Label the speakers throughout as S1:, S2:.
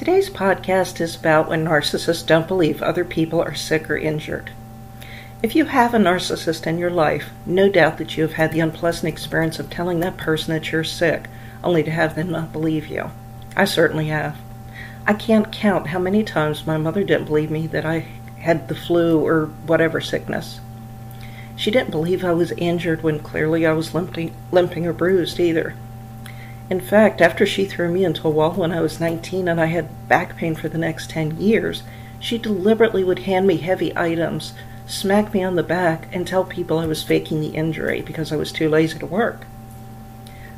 S1: Today's podcast is about when narcissists don't believe other people are sick or injured. If you have a narcissist in your life, no doubt that you have had the unpleasant experience of telling that person that you're sick, only to have them not believe you. I certainly have. I can't count how many times my mother didn't believe me that I had the flu or whatever sickness. She didn't believe I was injured when clearly I was limping, limping or bruised either. In fact, after she threw me into a wall when I was 19 and I had back pain for the next 10 years, she deliberately would hand me heavy items, smack me on the back, and tell people I was faking the injury because I was too lazy to work.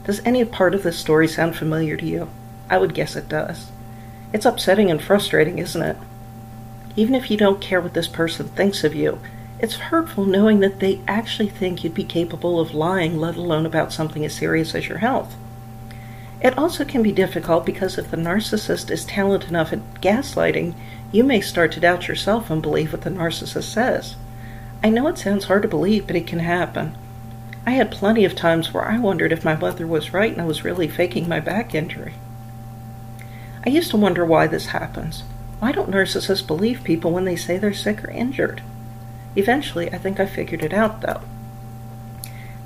S1: Does any part of this story sound familiar to you? I would guess it does. It's upsetting and frustrating, isn't it? Even if you don't care what this person thinks of you, it's hurtful knowing that they actually think you'd be capable of lying, let alone about something as serious as your health. It also can be difficult because if the narcissist is talented enough at gaslighting, you may start to doubt yourself and believe what the narcissist says. I know it sounds hard to believe, but it can happen. I had plenty of times where I wondered if my mother was right and I was really faking my back injury. I used to wonder why this happens. Why don't narcissists believe people when they say they're sick or injured? Eventually, I think I figured it out, though.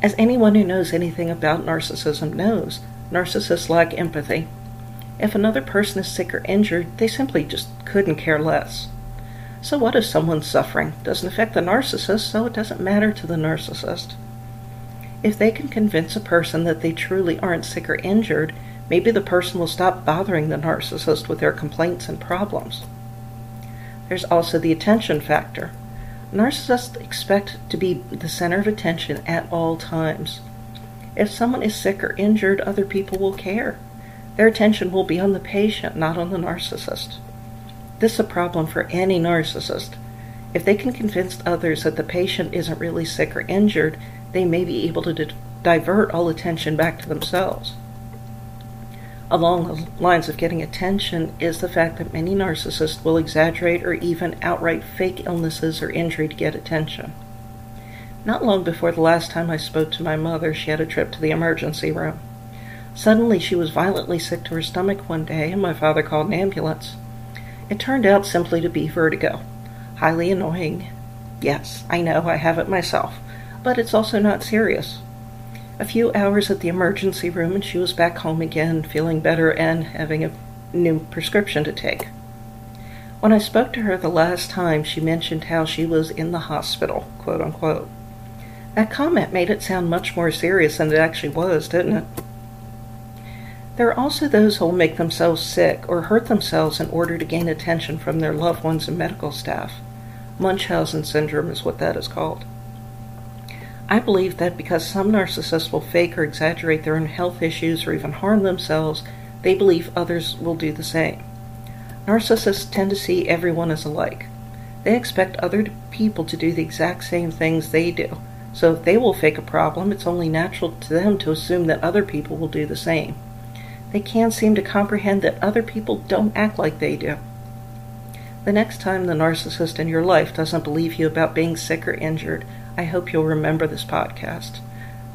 S1: As anyone who knows anything about narcissism knows, Narcissists lack empathy. If another person is sick or injured, they simply just couldn't care less. So, what if someone's suffering? Doesn't affect the narcissist, so it doesn't matter to the narcissist. If they can convince a person that they truly aren't sick or injured, maybe the person will stop bothering the narcissist with their complaints and problems. There's also the attention factor. Narcissists expect to be the center of attention at all times. If someone is sick or injured, other people will care. Their attention will be on the patient, not on the narcissist. This is a problem for any narcissist. If they can convince others that the patient isn't really sick or injured, they may be able to di- divert all attention back to themselves. Along the lines of getting attention is the fact that many narcissists will exaggerate or even outright fake illnesses or injury to get attention. Not long before the last time I spoke to my mother, she had a trip to the emergency room. Suddenly, she was violently sick to her stomach one day, and my father called an ambulance. It turned out simply to be vertigo. Highly annoying. Yes, I know, I have it myself, but it's also not serious. A few hours at the emergency room, and she was back home again, feeling better and having a new prescription to take. When I spoke to her the last time, she mentioned how she was in the hospital, quote unquote. That comment made it sound much more serious than it actually was, didn't it? There are also those who will make themselves sick or hurt themselves in order to gain attention from their loved ones and medical staff. Munchausen syndrome is what that is called. I believe that because some narcissists will fake or exaggerate their own health issues or even harm themselves, they believe others will do the same. Narcissists tend to see everyone as alike. They expect other people to do the exact same things they do, so if they will fake a problem, it's only natural to them to assume that other people will do the same. They can't seem to comprehend that other people don't act like they do. The next time the narcissist in your life doesn't believe you about being sick or injured, I hope you'll remember this podcast.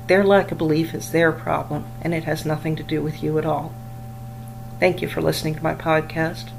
S1: Their lack of belief is their problem, and it has nothing to do with you at all. Thank you for listening to my podcast.